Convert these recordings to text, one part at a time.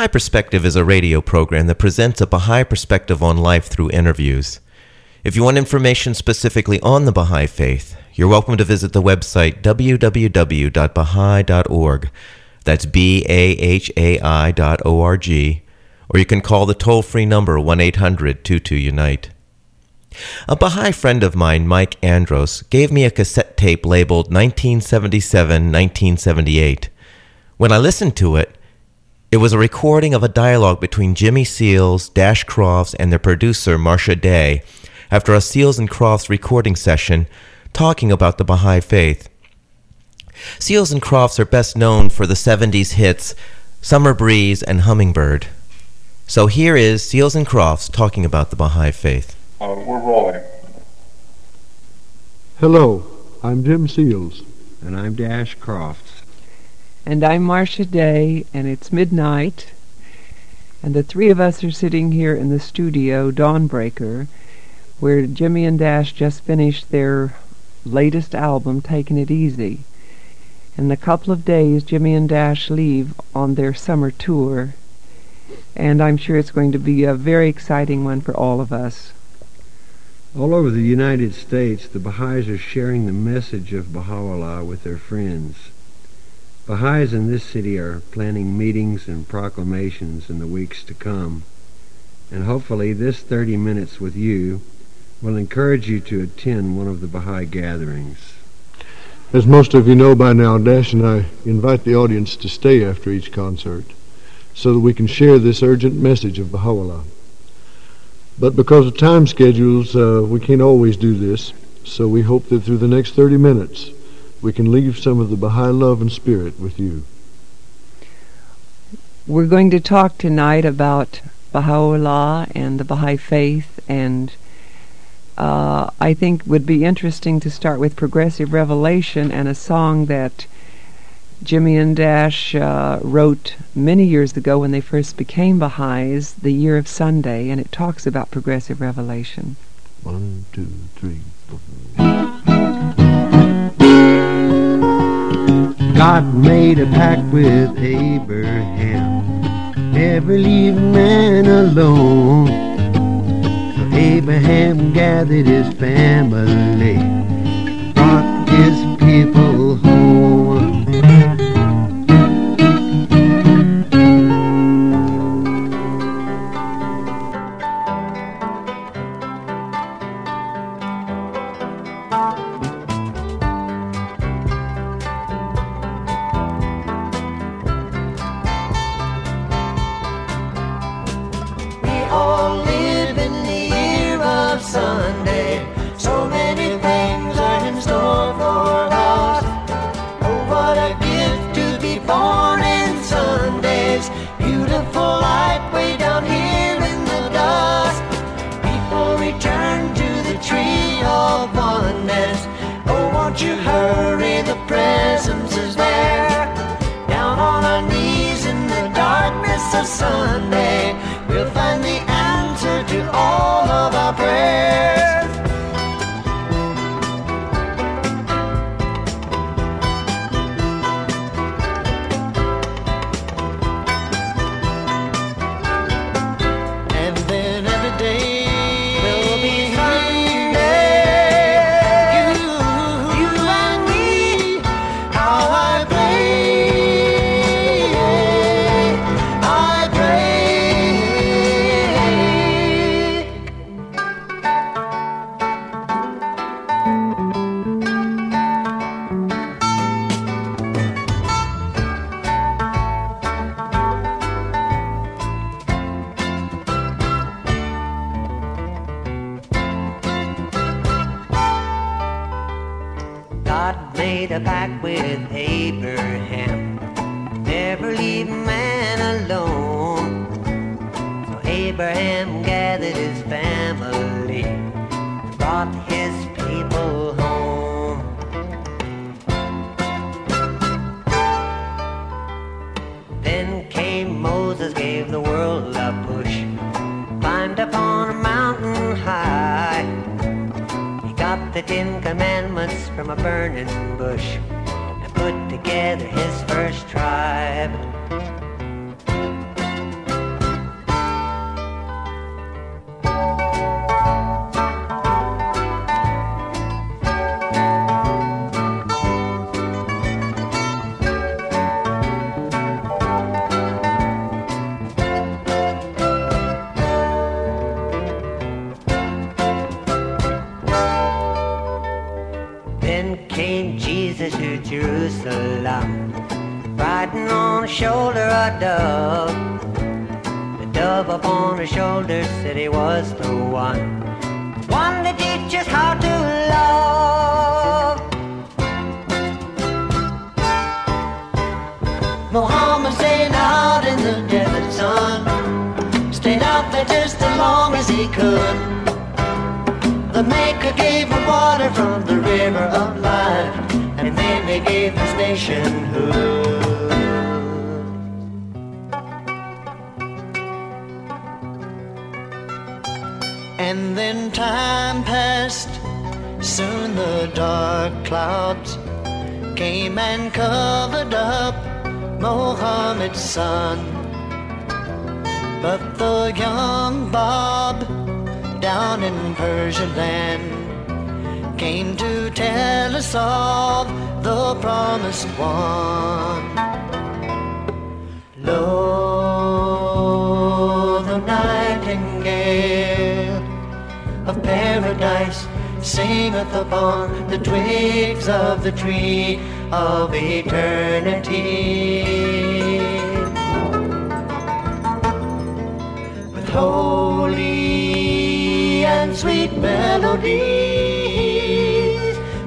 Baha'i Perspective is a radio program that presents a Baha'i perspective on life through interviews. If you want information specifically on the Baha'i Faith, you're welcome to visit the website www.bahai.org. That's B A H A I dot O R G, or you can call the toll free number 1 800 22 Unite. A Baha'i friend of mine, Mike Andros, gave me a cassette tape labeled 1977 1978. When I listened to it, it was a recording of a dialogue between Jimmy Seals, Dash Crofts, and their producer, Marcia Day, after a Seals and Crofts recording session talking about the Baha'i Faith. Seals and Crofts are best known for the 70s hits Summer Breeze and Hummingbird. So here is Seals and Crofts talking about the Baha'i Faith. Uh, we're rolling. Hello, I'm Jim Seals. And I'm Dash Crofts. And I'm Marcia Day, and it's midnight. And the three of us are sitting here in the studio, Dawnbreaker, where Jimmy and Dash just finished their latest album, Taking It Easy. In a couple of days, Jimmy and Dash leave on their summer tour, and I'm sure it's going to be a very exciting one for all of us. All over the United States, the Baha'is are sharing the message of Baha'u'llah with their friends. Baha'is in this city are planning meetings and proclamations in the weeks to come, and hopefully this 30 minutes with you will encourage you to attend one of the Baha'i gatherings. As most of you know by now, Dash and I invite the audience to stay after each concert so that we can share this urgent message of Baha'u'llah. But because of time schedules, uh, we can't always do this, so we hope that through the next 30 minutes we can leave some of the Baha'i love and spirit with you. We're going to talk tonight about Baha'u'llah and the Baha'i faith, and uh, I think would be interesting to start with Progressive Revelation and a song that Jimmy and Dash uh, wrote many years ago when they first became Baha'is, The Year of Sunday, and it talks about Progressive Revelation. One, two, three, four. God made a pact with Abraham, never leave man alone. So Abraham gathered his family, brought his people home. Of the tree of eternity. with holy and sweet melodies,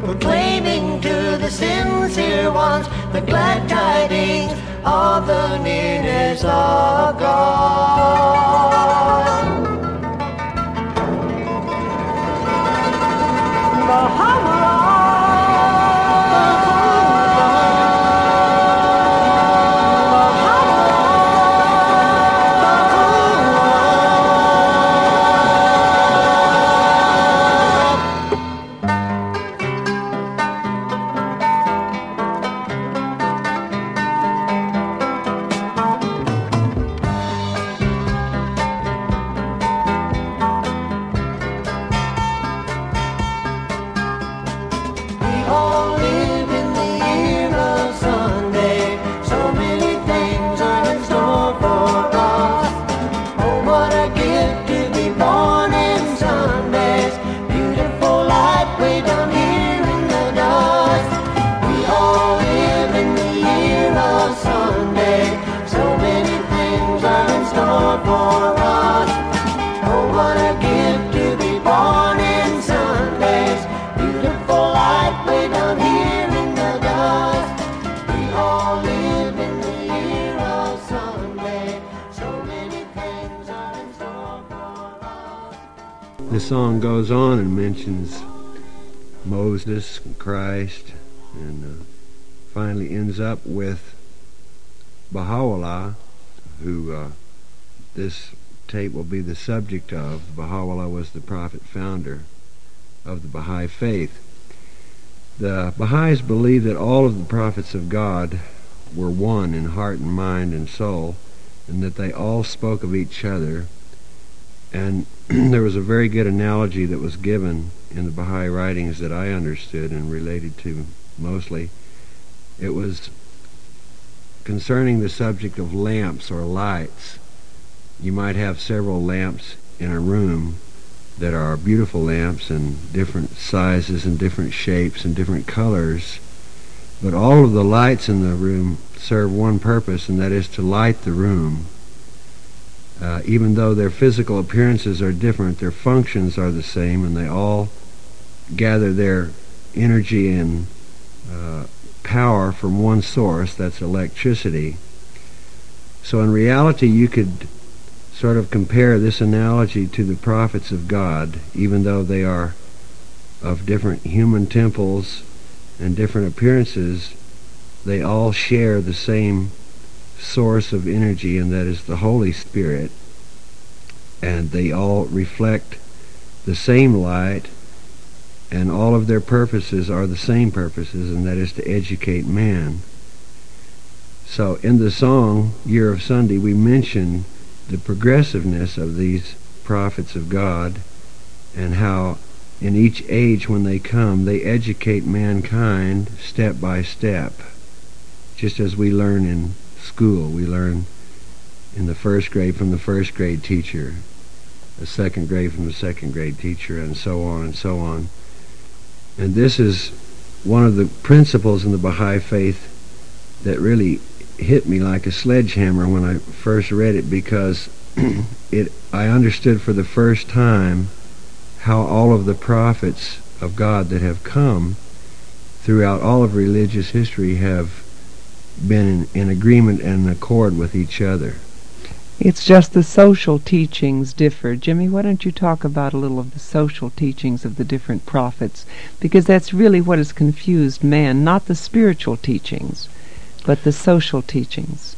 proclaiming to the sincere ones the glad tidings of the nearness of God. Goes on and mentions Moses and Christ and uh, finally ends up with Baha'u'llah, who uh, this tape will be the subject of. Baha'u'llah was the prophet founder of the Baha'i faith. The Baha'is believe that all of the prophets of God were one in heart and mind and soul, and that they all spoke of each other. And there was a very good analogy that was given in the Baha'i writings that I understood and related to mostly. It was concerning the subject of lamps or lights. You might have several lamps in a room that are beautiful lamps and different sizes and different shapes and different colors. But all of the lights in the room serve one purpose, and that is to light the room. Uh, even though their physical appearances are different, their functions are the same, and they all gather their energy and uh, power from one source, that's electricity. So in reality, you could sort of compare this analogy to the prophets of God, even though they are of different human temples and different appearances, they all share the same source of energy, and that is the Holy Spirit. And they all reflect the same light, and all of their purposes are the same purposes, and that is to educate man. So in the song, Year of Sunday, we mention the progressiveness of these prophets of God and how in each age when they come, they educate mankind step by step. Just as we learn in school, we learn in the first grade from the first grade teacher, the second grade from the second grade teacher, and so on and so on. And this is one of the principles in the Baha'i faith that really hit me like a sledgehammer when I first read it because it I understood for the first time how all of the prophets of God that have come throughout all of religious history have been in, in agreement and accord with each other. It's just the social teachings differ. Jimmy, why don't you talk about a little of the social teachings of the different prophets? Because that's really what has confused man, not the spiritual teachings, but the social teachings.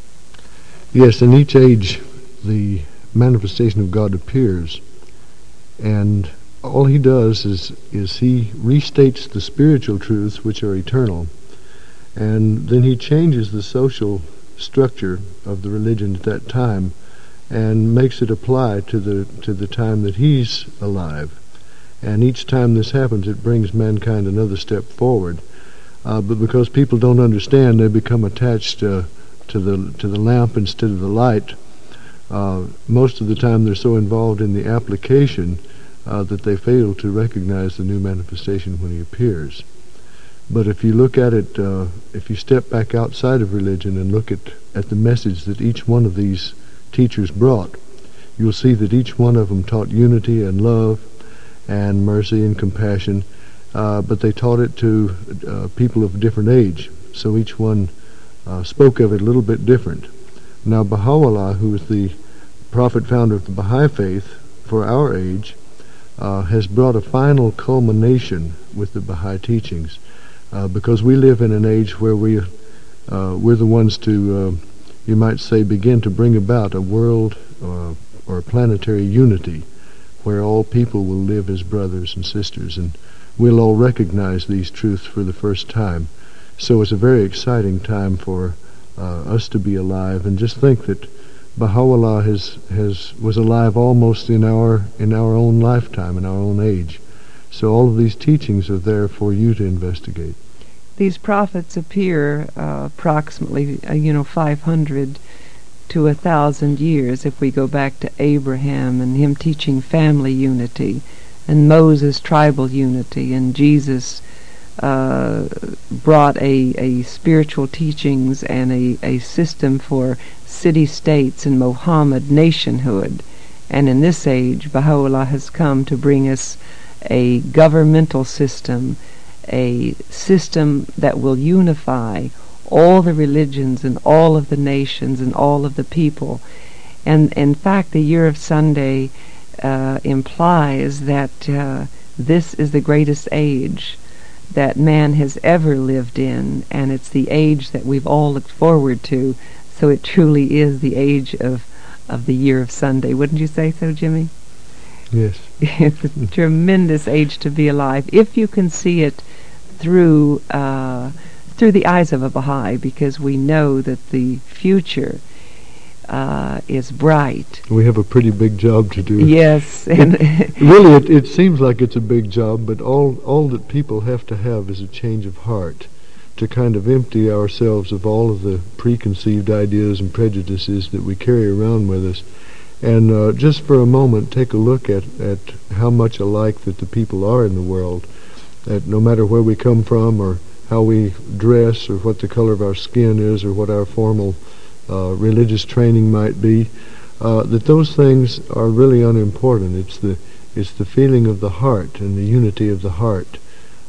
Yes, in each age, the manifestation of God appears, and all he does is is he restates the spiritual truths which are eternal, and then he changes the social structure of the religion at that time, and makes it apply to the to the time that he's alive. And each time this happens, it brings mankind another step forward. Uh, but because people don't understand, they become attached uh, to the to the lamp instead of the light. Uh, most of the time, they're so involved in the application uh, that they fail to recognize the new manifestation when he appears. But if you look at it, uh, if you step back outside of religion and look at, at the message that each one of these teachers brought, you'll see that each one of them taught unity and love and mercy and compassion, uh, but they taught it to uh, people of different age. So each one uh, spoke of it a little bit different. Now Baha'u'llah, who is the prophet founder of the Baha'i faith for our age, uh, has brought a final culmination with the Baha'i teachings, uh, because we live in an age where we uh, we're the ones to, uh, you might say, begin to bring about a world uh, or a planetary unity, where all people will live as brothers and sisters, and we'll all recognize these truths for the first time. So it's a very exciting time for uh, us to be alive, and just think that Baha'u'llah has, has was alive almost in our in our own lifetime, in our own age. So all of these teachings are there for you to investigate. These prophets appear uh, approximately, uh, you know, 500 to a thousand years if we go back to Abraham and him teaching family unity, and Moses tribal unity, and Jesus uh, brought a, a spiritual teachings and a, a system for city-states and Mohammed nationhood. And in this age, Baha'u'llah has come to bring us a governmental system, a system that will unify all the religions and all of the nations and all of the people. And in fact, the year of Sunday uh, implies that uh, this is the greatest age that man has ever lived in, and it's the age that we've all looked forward to. So it truly is the age of of the year of Sunday. Wouldn't you say so, Jimmy? Yes. it's a tremendous age to be alive if you can see it through uh, through the eyes of a Baha'i, because we know that the future uh, is bright. We have a pretty big job to do. Yes, and really, it, it seems like it's a big job, but all all that people have to have is a change of heart to kind of empty ourselves of all of the preconceived ideas and prejudices that we carry around with us. And uh, just for a moment, take a look at, at how much alike that the people are in the world. That no matter where we come from or how we dress or what the color of our skin is or what our formal uh, religious training might be, uh, that those things are really unimportant. It's the, it's the feeling of the heart and the unity of the heart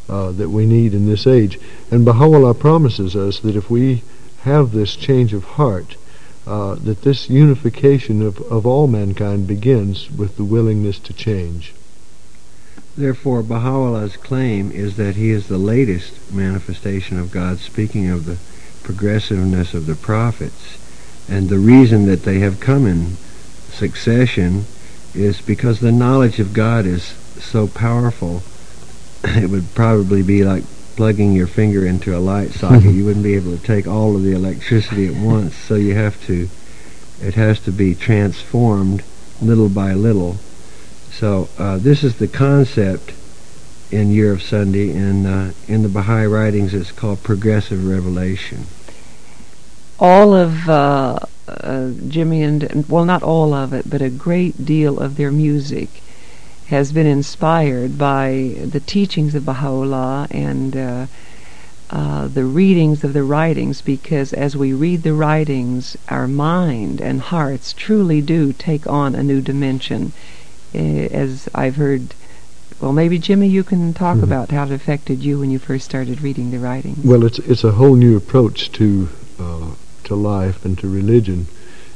uh, that we need in this age. And Baha'u'llah promises us that if we have this change of heart, uh, that this unification of, of all mankind begins with the willingness to change. Therefore, Baha'u'llah's claim is that he is the latest manifestation of God, speaking of the progressiveness of the prophets. And the reason that they have come in succession is because the knowledge of God is so powerful. It would probably be like plugging your finger into a light socket. you wouldn't be able to take all of the electricity at once, so you have to, it has to be transformed little by little so uh, this is the concept in Year of Sunday, and uh, in the Baha'i writings it's called progressive revelation. All of uh, uh, Jimmy and, well, not all of it, but a great deal of their music has been inspired by the teachings of Baha'u'llah and uh, uh, the readings of the writings because as we read the writings, our mind and hearts truly do take on a new dimension. Uh, as I've heard. Well, maybe Jimmy, you can talk mm-hmm. about how it affected you when you first started reading the writings. Well, it's it's a whole new approach to uh, to life and to religion,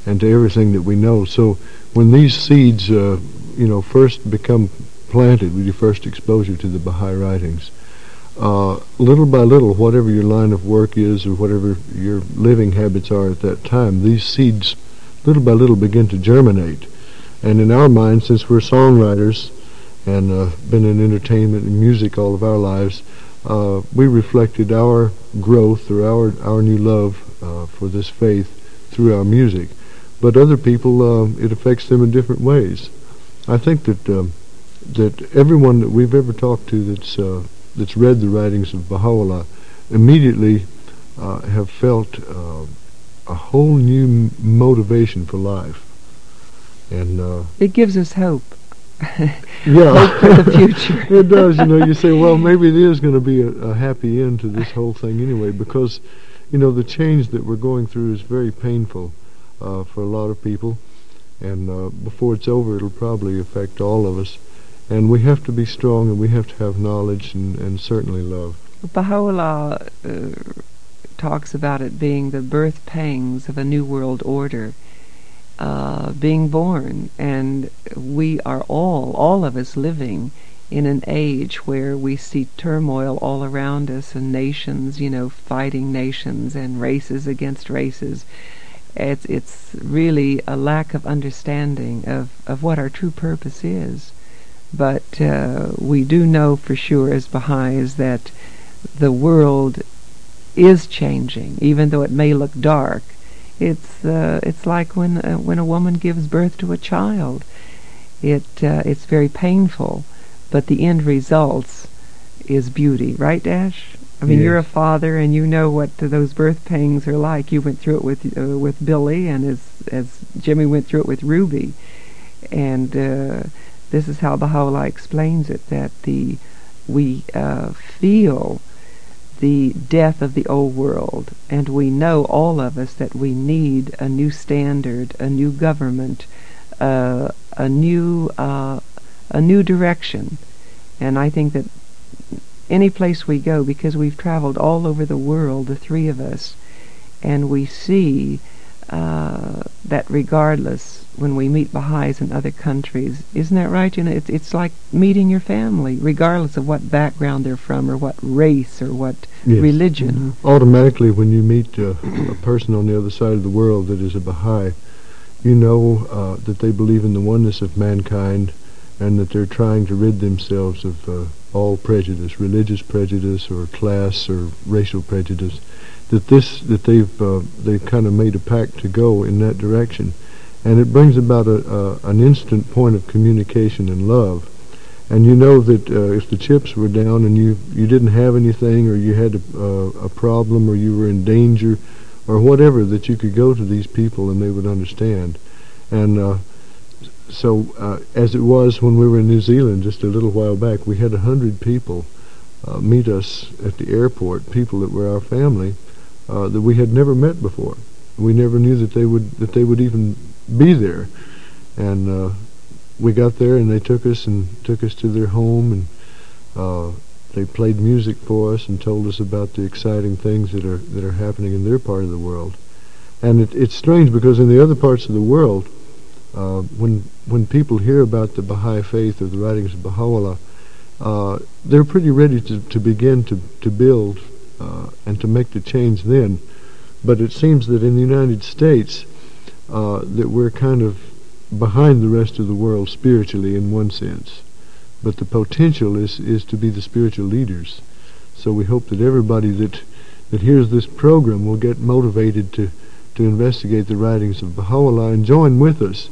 and to everything that we know. So when these seeds, uh, you know, first become planted with your first exposure to the Baha'i writings, uh, little by little, whatever your line of work is or whatever your living habits are at that time, these seeds, little by little, begin to germinate and in our minds, since we're songwriters and uh, been in entertainment and music all of our lives, uh, we reflected our growth or our our new love uh, for this faith through our music. But other people, uh, it affects them in different ways. I think that um, that everyone that we've ever talked to that's uh, that's read the writings of Baha'u'llah immediately uh, have felt a whole new motivation for life and uh, it gives us hope. yeah, hope for the future. it does. You know, you say, well, maybe it is going to be a, a happy end to this whole thing anyway, because you know the change that we're going through is very painful uh, for a lot of people, and uh, before it's over, it'll probably affect all of us. And we have to be strong, and we have to have knowledge and, and certainly love. Baha'u'llah uh, talks about it being the birth pangs of a new world order uh, being born, and we are all, all of us, living in an age where we see turmoil all around us and nations, you know, fighting nations and races against races. It's it's really a lack of understanding of, of what our true purpose is. But uh, we do know for sure as Baha'is that the world is changing, even though it may look dark it's uh, it's like when uh, when a woman gives birth to a child. It uh, it's very painful, but the end results is beauty, right, Dash? I mean, yes. you're a father, and you know what those birth pangs are like. You went through it with uh, with Billy, and as as Jimmy went through it with Ruby, and uh, this is how Baha'u'llah explains it: that the we uh, feel the death of the old world, and we know all of us that we need a new standard, a new government, uh, a new uh, a new direction, and I think that any place we go, because we've traveled all over the world, the three of us, and we see uh, that regardless when we meet Baha'is in other countries. Isn't that right? You know, it's, it's like meeting your family, regardless of what background they're from or what race or what yes. religion. Mm-hmm. Automatically, when you meet uh, a person on the other side of the world that is a Baha'i, you know uh, that they believe in the oneness of mankind and that they're trying to rid themselves of uh, all prejudice, religious prejudice or class or racial prejudice. That this that they've uh, they've kind of made a pact to go in that direction and it brings about a, an instant point of communication and love. And you know that uh, if the chips were down and you, you didn't have anything or you had a, a problem or you were in danger or whatever, that you could go to these people and they would understand. And uh, so uh, as it was when we were in New Zealand just a little while back, we had a hundred people uh, meet us at the airport, people that were our family, uh, that we had never met before. We never knew that they would that they would even be there. And uh, we got there, and they took us and took us to their home, and uh, they played music for us and told us about the exciting things that are that are happening in their part of the world. And it, it's strange because in the other parts of the world, uh, when when people hear about the Baha'i faith or the writings of Baha'u'llah, uh, they're pretty ready to, to begin to, to build uh, and to make the change then. But it seems that in the United States, uh, that we're kind of behind the rest of the world spiritually in one sense. But the potential is, is to be the spiritual leaders. So we hope that everybody that, that hears this program will get motivated to, to investigate the writings of Baha'u'llah and join with us.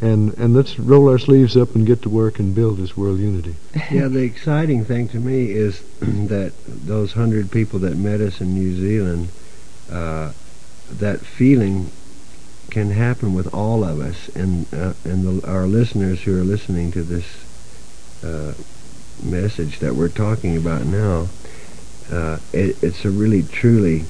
And, and let's roll our sleeves up and get to work and build this world unity. yeah, the exciting thing to me is that those hundred people that met us in New Zealand, uh, that feeling can happen with all of us, and uh, and the, our listeners who are listening to this uh, message that we're talking about now. Uh, it, it's a really truly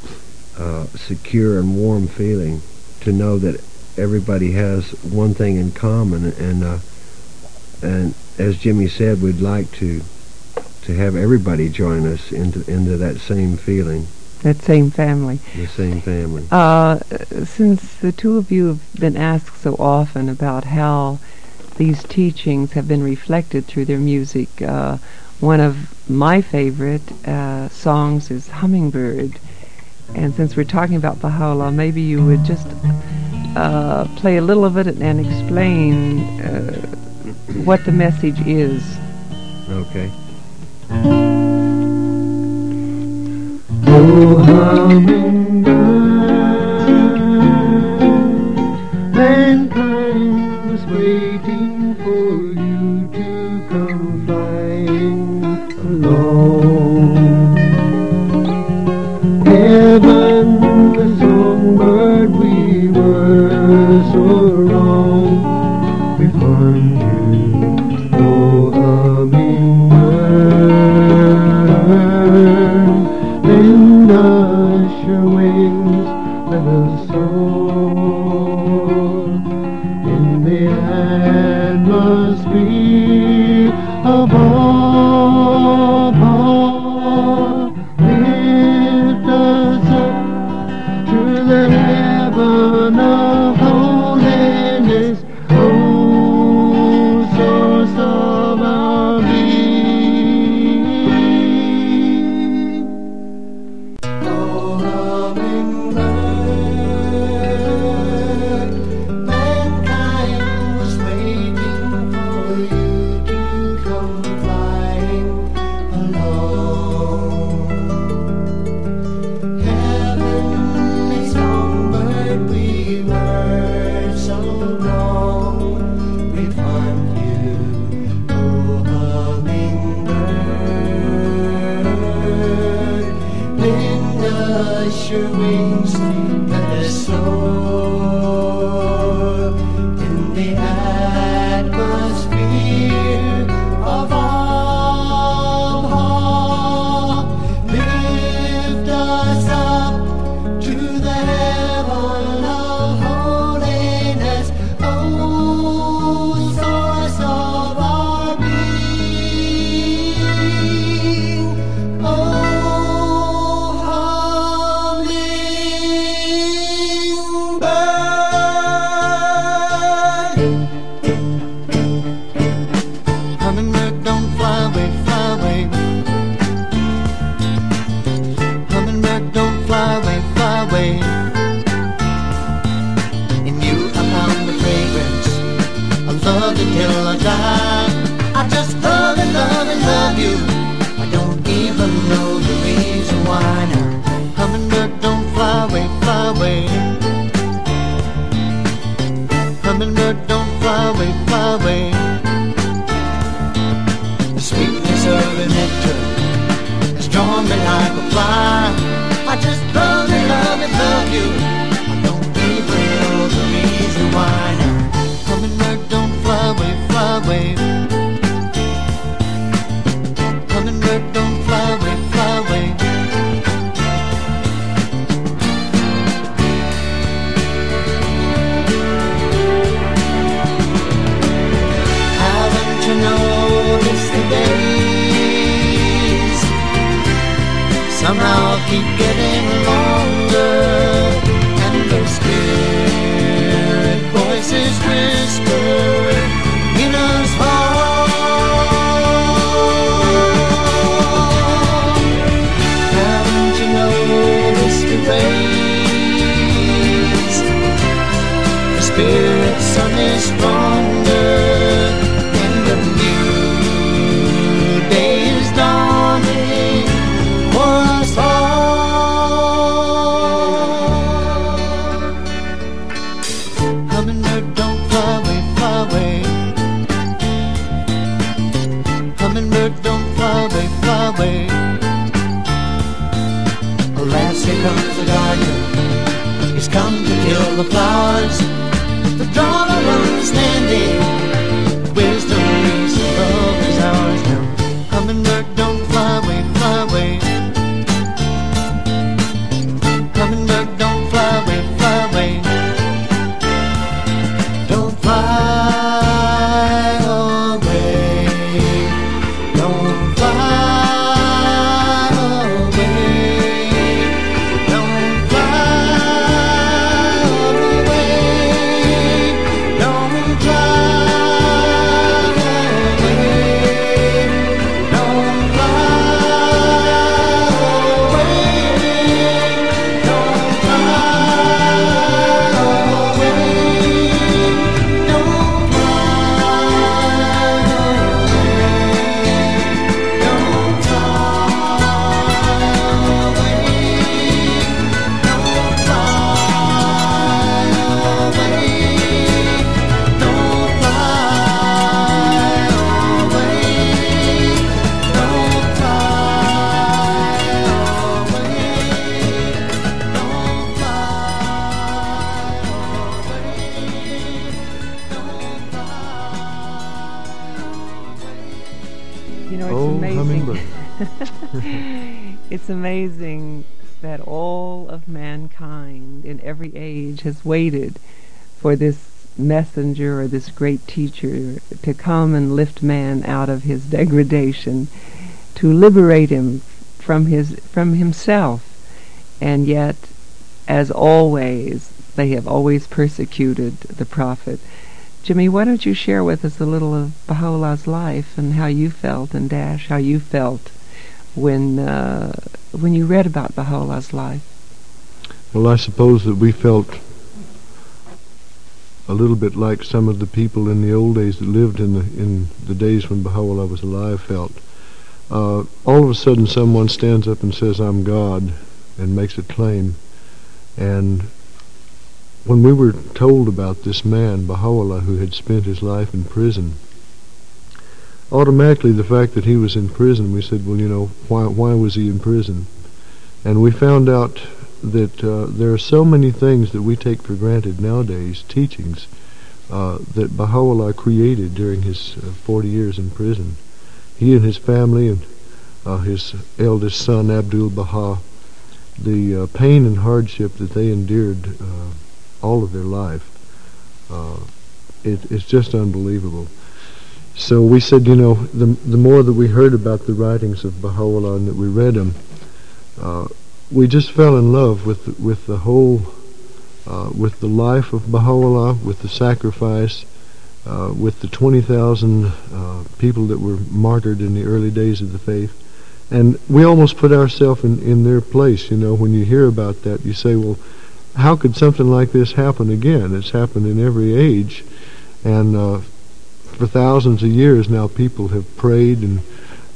uh, secure and warm feeling to know that everybody has one thing in common, and uh, and as Jimmy said, we'd like to to have everybody join us into into that same feeling, That same family. the same family. Uh, since the two of you have been asked so often about how these teachings have been reflected through their music, uh, one of my favorite uh, songs is Hummingbird. And since we're talking about Baha'u'llah, maybe you would just uh, play a little of it and explain uh, what the message is. Okay. Oh, Oh, messenger or this great teacher to come and lift man out of his degradation, to liberate him from his from himself. And yet, as always, they have always persecuted the prophet. Jimmy, why don't you share with us a little of Baha'u'llah's life and how you felt, and Dash, how you felt when uh, when you read about Baha'u'llah's life? Well, I suppose that we felt a little bit like some of the people in the old days that lived in the in the days when Baha'u'llah was alive felt. Uh, all of a sudden, someone stands up and says, "I'm God," and makes a claim. And when we were told about this man, Baha'u'llah, who had spent his life in prison, automatically the fact that he was in prison, we said, well, you know, why why was he in prison? And we found out that uh, there are so many things that we take for granted nowadays, teachings, uh, that Baha'u'llah created during his uh, 40 years in prison. He and his family and uh, his eldest son, Abdu'l-Baha, the uh, pain and hardship that they endured uh, all of their life, it, it's just unbelievable. So we said, you know, the, the more that we heard about the writings of Baha'u'llah and that we read them, we just fell in love with the, with the whole, uh, with the life of Baha'u'llah, with the sacrifice, uh, with the 20,000 uh, people that were martyred in the early days of the faith. And we almost put ourselves in, in their place, you know, when you hear about that, you say, well, how could something like this happen again? It's happened in every age. And uh, for thousands of years now, people have prayed and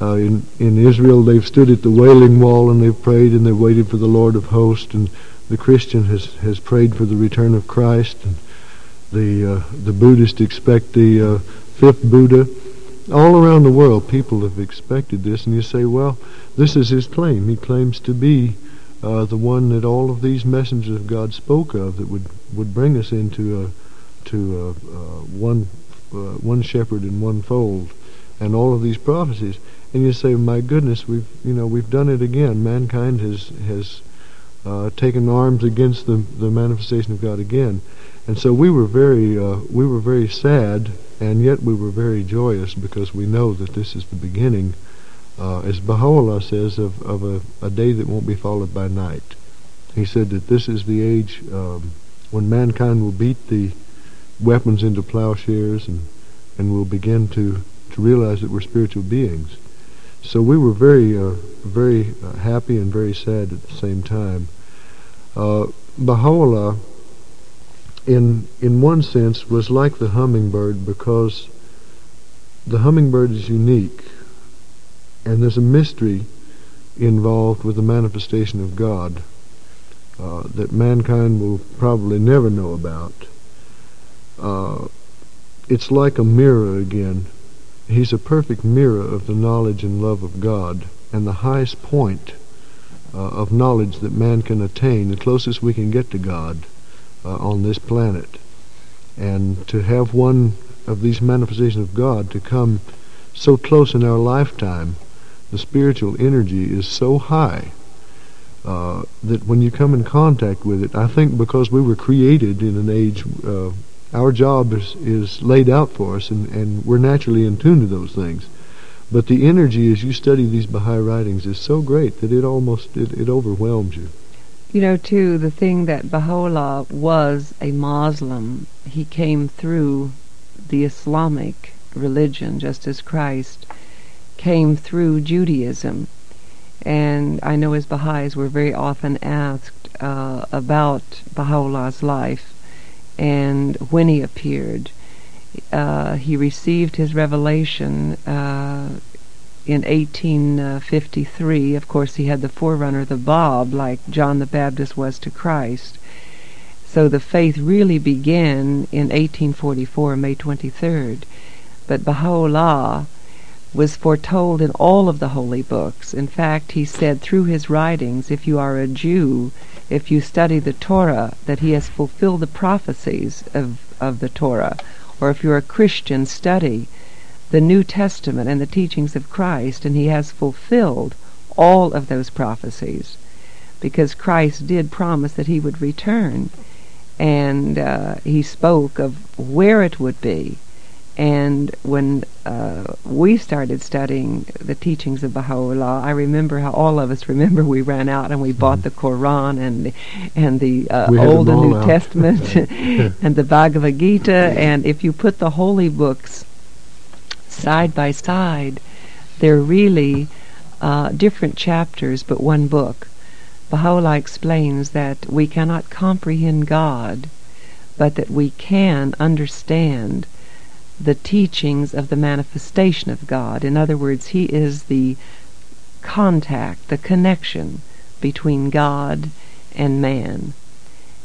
uh, in, in Israel, they've stood at the Wailing Wall and they've prayed and they've waited for the Lord of Hosts. And the Christian has, has prayed for the return of Christ. And the uh, the Buddhists expect the uh, fifth Buddha. All around the world, people have expected this. And you say, well, this is his claim. He claims to be uh, the one that all of these messengers of God spoke of that would, would bring us into a, to a, uh, one uh, one shepherd and one fold, and all of these prophecies. And you say, my goodness, we've you know we've done it again. Mankind has has uh, taken arms against the the manifestation of God again, and so we were very uh, we were very sad, and yet we were very joyous because we know that this is the beginning, uh, as Baha'u'llah says, of of a, a day that won't be followed by night. He said that this is the age um, when mankind will beat the weapons into plowshares and and will begin to to realize that we're spiritual beings. So we were very uh, very uh, happy and very sad at the same time. Uh, Baha'u'llah in in one sense, was like the hummingbird because the hummingbird is unique, and there's a mystery involved with the manifestation of God uh, that mankind will probably never know about. Uh, it's like a mirror again. He's a perfect mirror of the knowledge and love of God, and the highest point uh, of knowledge that man can attain, the closest we can get to God uh, on this planet. And to have one of these manifestations of God to come so close in our lifetime, the spiritual energy is so high uh, that when you come in contact with it, I think because we were created in an age, uh, our job is, is laid out for us, and, and we're naturally in tune to those things. But the energy as you study these Baha'i writings is so great that it almost it, it overwhelms you. You know, too, the thing that Baha'u'llah was a Muslim. He came through the Islamic religion, just as Christ came through Judaism. And I know as Baha'is we're very often asked uh, about Baha'u'llah's life and when he appeared. Uh, he received his revelation uh, in 1853. Of course, he had the forerunner, the Bab, like John the Baptist was to Christ. So the faith really began in 1844, May 23rd. But Baha'u'llah was foretold in all of the holy books. In fact, he said through his writings, if you are a Jew, if you study the Torah, that he has fulfilled the prophecies of, of the Torah. Or if you're a Christian, study the New Testament and the teachings of Christ, and he has fulfilled all of those prophecies. Because Christ did promise that he would return, and uh, he spoke of where it would be and when uh, we started studying the teachings of Baha'u'llah, I remember how all of us remember we ran out and we bought mm-hmm. the Quran and the, and the uh, Old and New out. Testament and the Bhagavad Gita. And if you put the holy books side by side, they're really uh, different chapters but one book. Baha'u'llah explains that we cannot comprehend God, but that we can understand the teachings of the manifestation of God. In other words, He is the contact, the connection between God and man.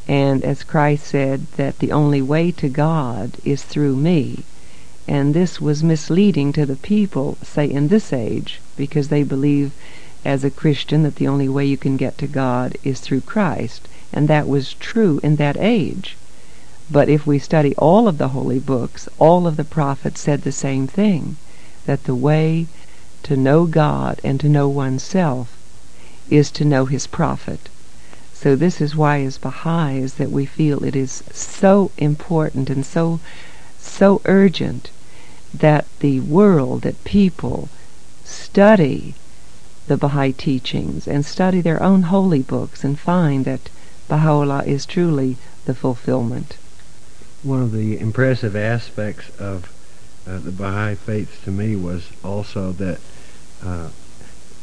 And as Christ said, that the only way to God is through me. And this was misleading to the people, say, in this age, because they believe as a Christian that the only way you can get to God is through Christ. And that was true in that age. But if we study all of the holy books, all of the prophets said the same thing that the way to know God and to know oneself is to know his prophet. So this is why as Baha'is that we feel it is so important and so so urgent that the world, that people study the Baha'i teachings and study their own holy books and find that Baha'u'llah is truly the fulfillment one of the impressive aspects of uh, the Baha'i faith to me was also that uh,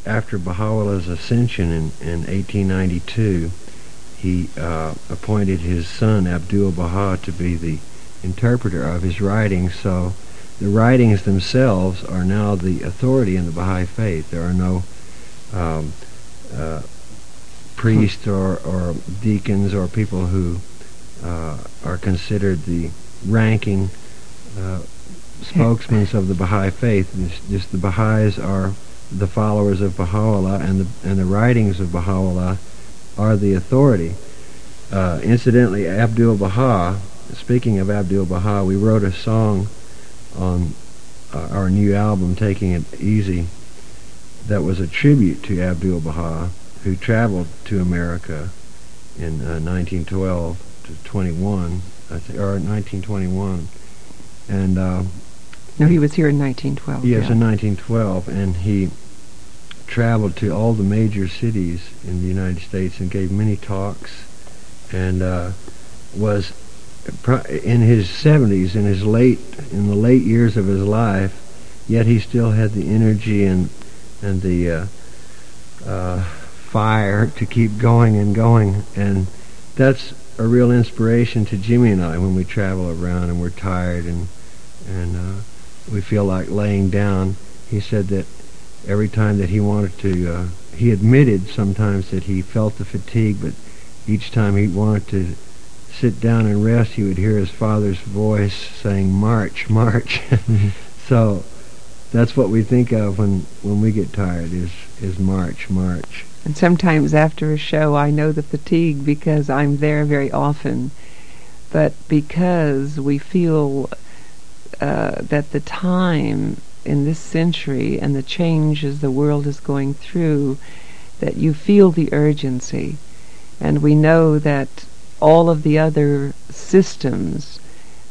after Baha'u'llah's ascension in, in 1892, he uh, appointed his son Abdu'l-Baha to be the interpreter of his writings. So the writings themselves are now the authority in the Baha'i faith. There are no um, uh, priests or, or deacons or people who are considered the ranking uh, spokesmen of the Baha'i faith. Just, the Baha'is are the followers of Baha'u'llah, and the and the writings of Baha'u'llah are the authority. Uh, incidentally, Abdu'l-Baha. Speaking of Abdu'l-Baha, we wrote a song on uh, our new album, "Taking It Easy," that was a tribute to Abdu'l-Baha, who traveled to America in 1912 uh, to 21, I think, or 1921, and uh, no, he was here in 1912. Yes, yeah. in 1912, and he traveled to all the major cities in the United States and gave many talks, and uh, was in his 70s, in his late, in the late years of his life, yet he still had the energy and and the uh, uh, fire to keep going and going, and that's a real inspiration to Jimmy and I when we travel around and we're tired and and uh, we feel like laying down. He said that every time that he wanted to, uh, he admitted sometimes that he felt the fatigue, but each time he wanted to sit down and rest, he would hear his father's voice saying, "March, march." Mm-hmm. so that's what we think of when when we get tired is is march, march. And sometimes after a show, I know the fatigue because I'm there very often, but because we feel uh, that the time in this century and the changes the world is going through, that you feel the urgency. And we know that all of the other systems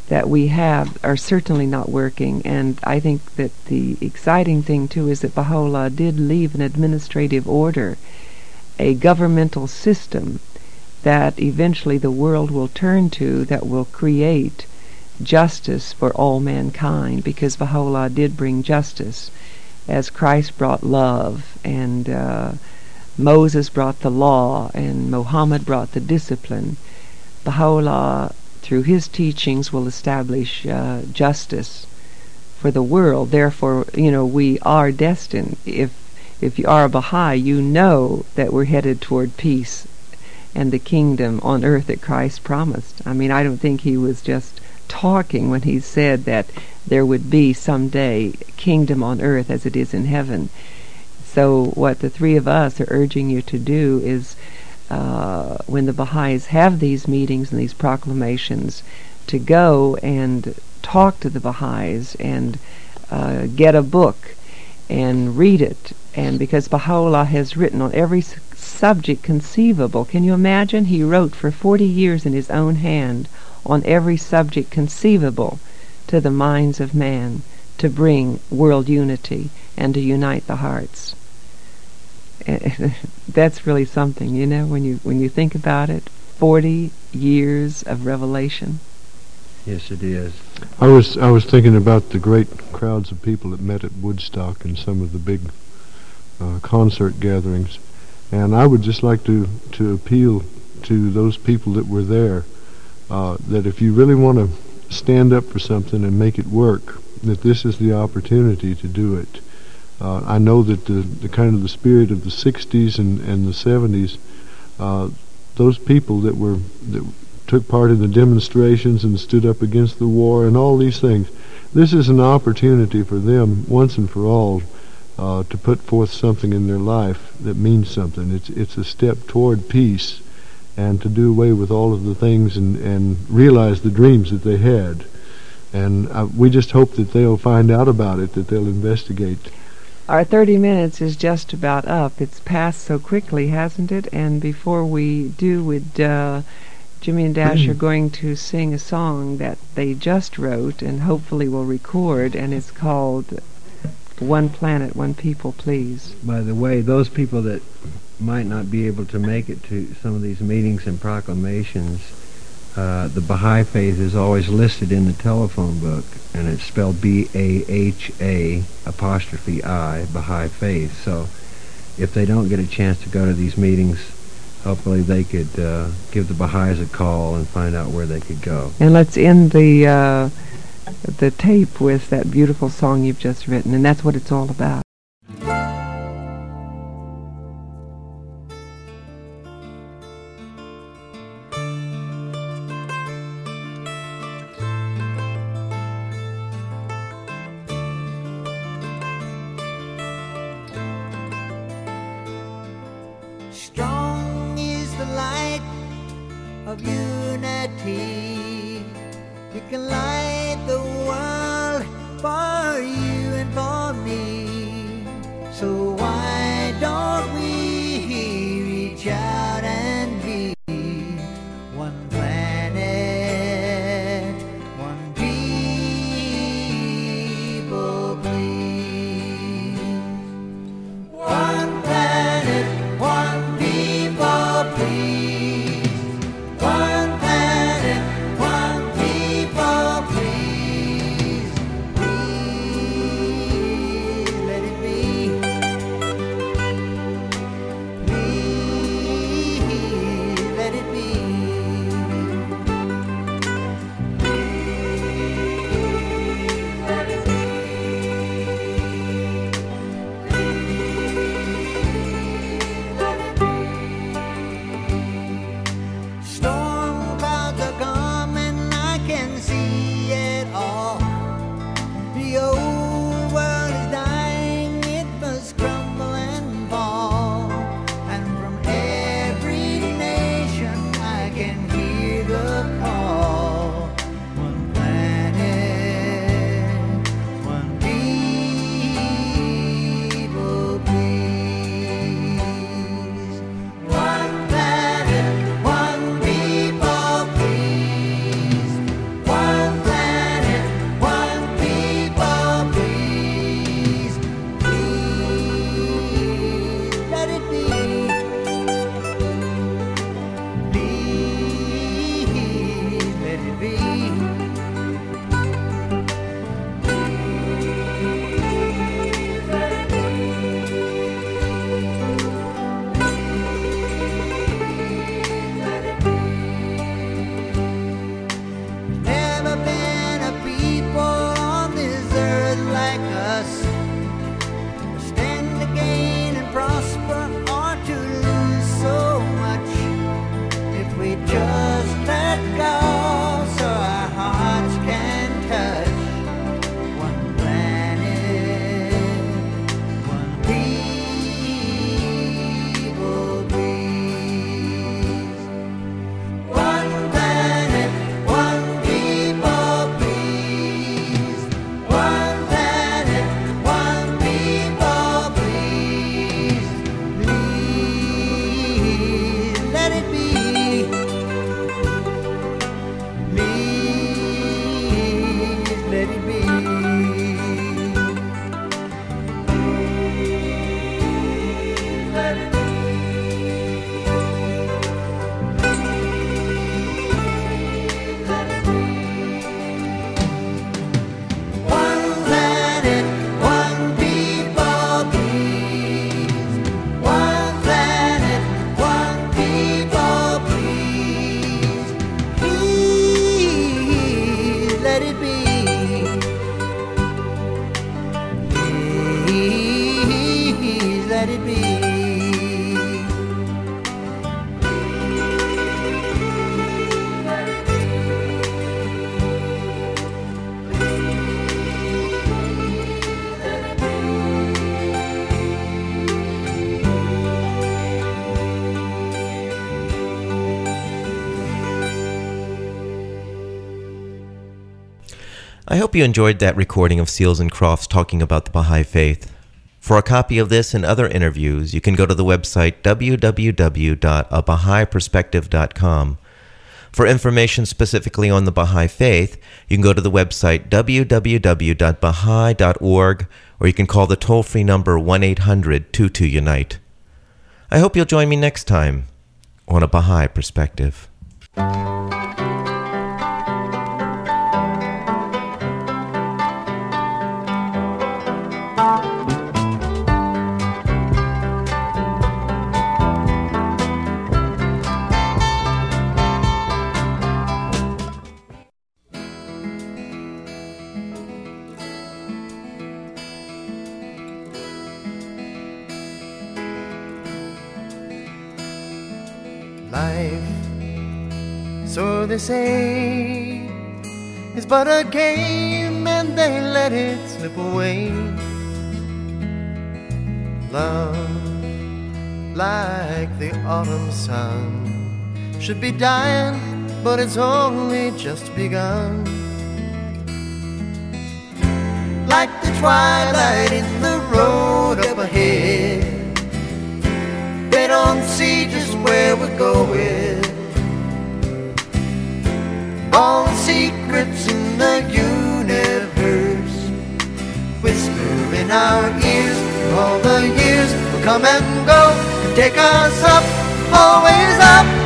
that we have are certainly not working. And I think that the exciting thing, too, is that Baha'u'llah did leave an administrative order, a governmental system that eventually the world will turn to that will create justice for all mankind because Baha'u'llah did bring justice as Christ brought love and uh, Moses brought the law and Muhammad brought the discipline. Baha'u'llah, through his teachings, will establish uh, justice for the world. Therefore, you know, we are destined. If if you are a Baha'i, you know that we're headed toward peace and the kingdom on earth that Christ promised. I mean, I don't think he was just talking when he said that there would be someday kingdom on earth as it is in heaven. So what the three of us are urging you to do is uh, when the Baha'is have these meetings and these proclamations, to go and talk to the Baha'is and uh, get a book and read it. And because Baha'u'llah has written on every subject conceivable, can you imagine? He wrote for 40 years in his own hand on every subject conceivable to the minds of man to bring world unity and to unite the hearts. That's really something, you know, when you when you think about it. Forty years of revelation. Yes, it is. I was I was thinking about the great crowds of people that met at Woodstock and some of the big uh, concert gatherings, and I would just like to to appeal to those people that were there uh, that if you really want to stand up for something and make it work, that this is the opportunity to do it. Uh, I know that the, the kind of the spirit of the 60s and, and the 70s, uh, those people that were that took part in the demonstrations and stood up against the war and all these things, this is an opportunity for them once and for all uh, to put forth something in their life that means something. It's it's a step toward peace and to do away with all of the things and, and realize the dreams that they had. And uh, we just hope that they'll find out about it, that they'll investigate. Our 30 minutes is just about up. It's passed so quickly, hasn't it? And before we do, with uh, Jimmy and Dash are going to sing a song that they just wrote and hopefully will record, and it's called One Planet, One People, Please. By the way, those people that might not be able to make it to some of these meetings and proclamations, uh, the Baha'i Faith is always listed in the telephone book, and it's spelled B-A-H-A apostrophe I, Baha'i Faith. So if they don't get a chance to go to these meetings, hopefully they could uh, give the Baha'is a call and find out where they could go. And let's end the uh, the tape with that beautiful song you've just written, and that's what it's all about. Hope you enjoyed that recording of Seals and Crofts talking about the Baha'i Faith. For a copy of this and other interviews, you can go to the website www.abahaiperspective.com. For information specifically on the Baha'i Faith, you can go to the website www.bahai.org or you can call the toll free number 1 800 22 Unite. I hope you'll join me next time on a Baha'i Perspective. Say, is but a game and they let it slip away. Love, like the autumn sun, should be dying, but it's only just begun. Like the twilight in the road our ears. All the years will come and go and take us up, always up.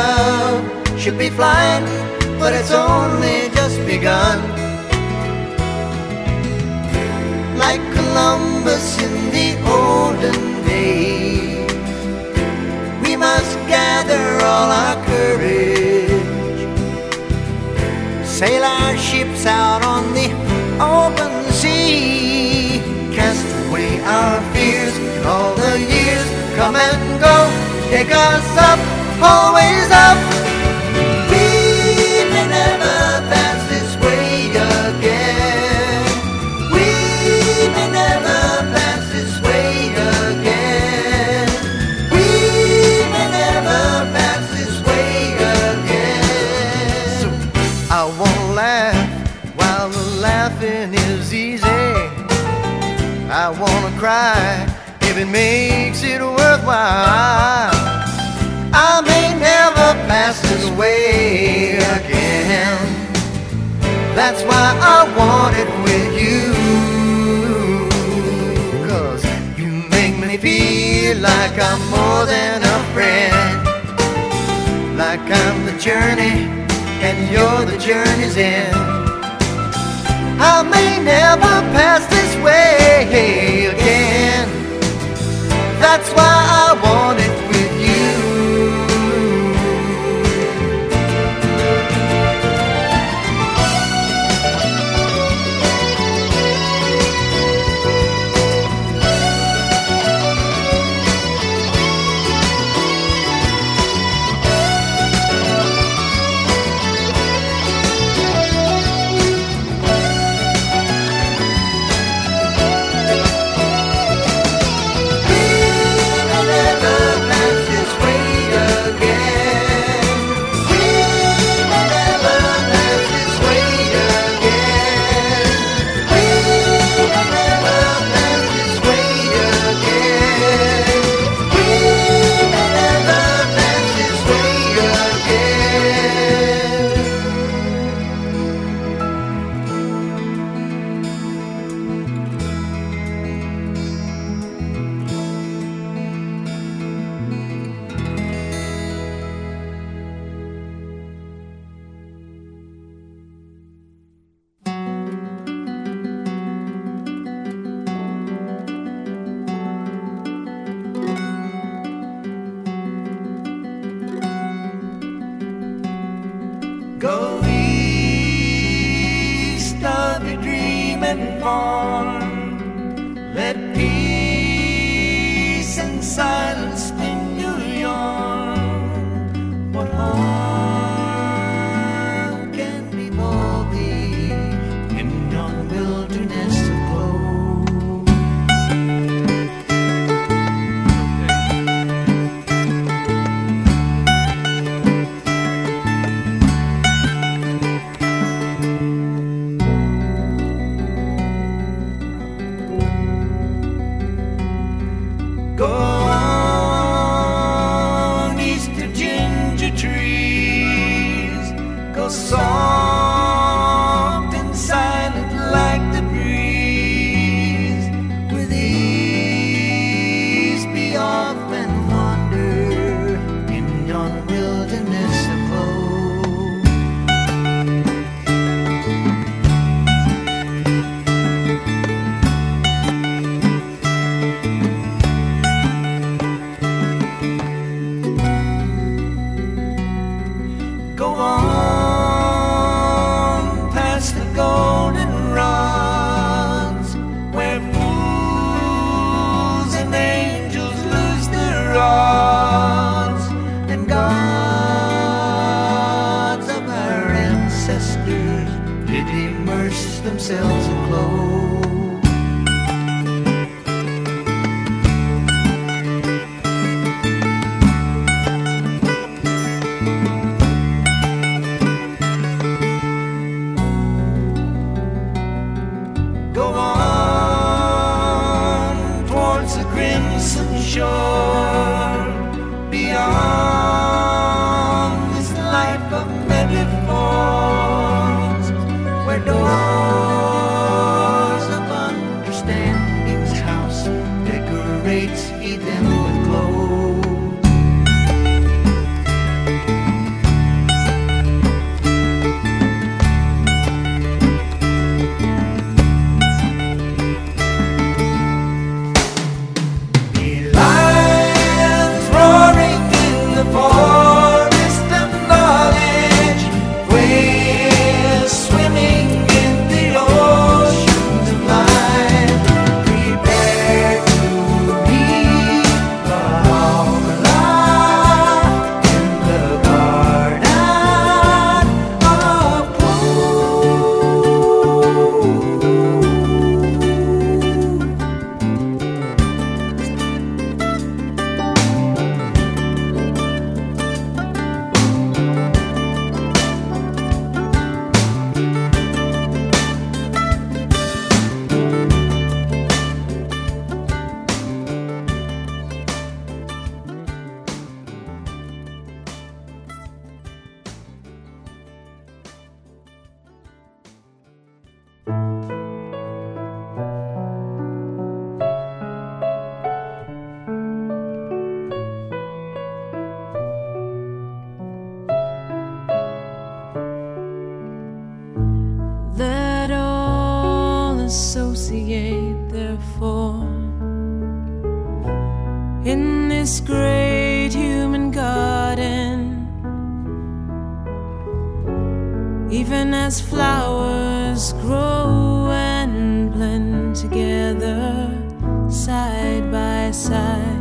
Dove, should be flying, but it's only just begun. Like Columbus in the olden days, we must gather all our courage, sail our ships out on the open sea, cast away our fears, and all the years. Come and go, take us up, always up. We may never pass this way again. We may never pass this way again. We may never pass this way again. So I won't laugh while the laughing is easy. I wanna cry if it makes it worthwhile. I may never pass this way again. That's why I want it with you. Cause you make me feel like I'm more than a friend. Like I'm the journey and you're the journey's end. I may never pass this way again. That's why I want it heading for this great human garden. Even as flowers grow and blend together side by side.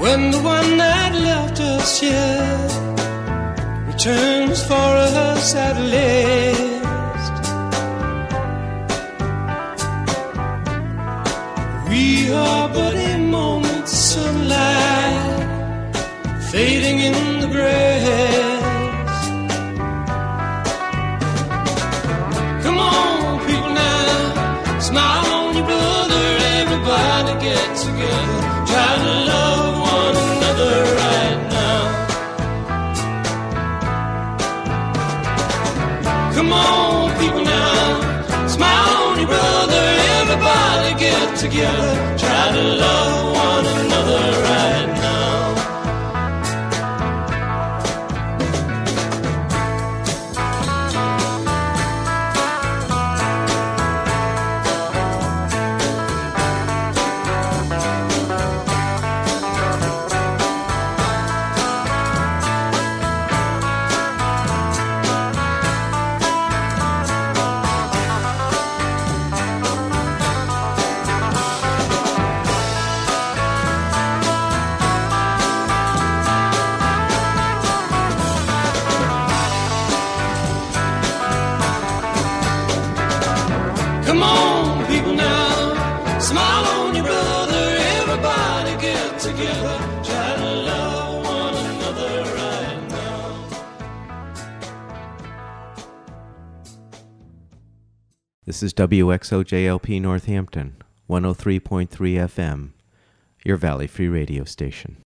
When the one that left us here returns for us at last, we are but a moment's sunlight fading in together, This is WXOJLP Northampton, 103.3 FM, your Valley Free Radio station.